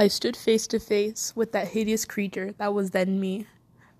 I stood face to face with that hideous creature that was then me.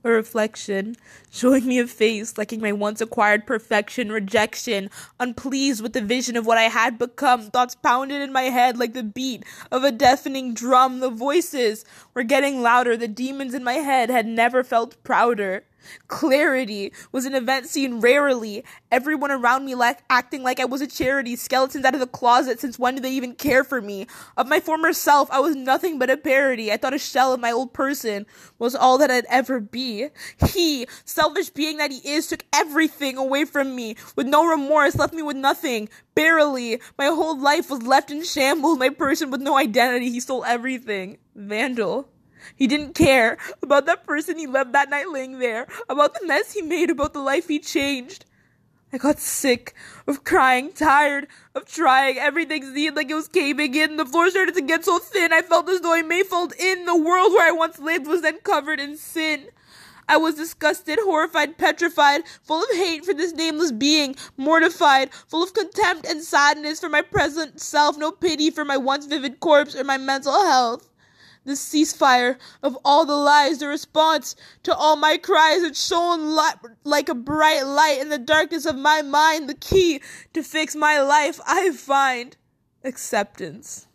A reflection, showing me a face lacking my once acquired perfection, rejection, unpleased with the vision of what I had become. Thoughts pounded in my head like the beat of a deafening drum. The voices were getting louder. The demons in my head had never felt prouder. Clarity was an event seen rarely. Everyone around me like acting like I was a charity. Skeletons out of the closet. Since when did they even care for me? Of my former self, I was nothing but a parody. I thought a shell of my old person was all that I'd ever be. He, selfish being that he is, took everything away from me. With no remorse, left me with nothing. Barely. My whole life was left in shambles. My person with no identity. He stole everything. Vandal. He didn't care about that person he left that night laying there, about the mess he made, about the life he changed. I got sick of crying, tired of trying. Everything seemed like it was caving in. The floor started to get so thin. I felt as though I may fall in. The world where I once lived was then covered in sin. I was disgusted, horrified, petrified, full of hate for this nameless being, mortified, full of contempt and sadness for my present self, no pity for my once vivid corpse or my mental health the ceasefire of all the lies, the response to all my cries had shone like a bright light in the darkness of my mind, the key to fix my life I find acceptance.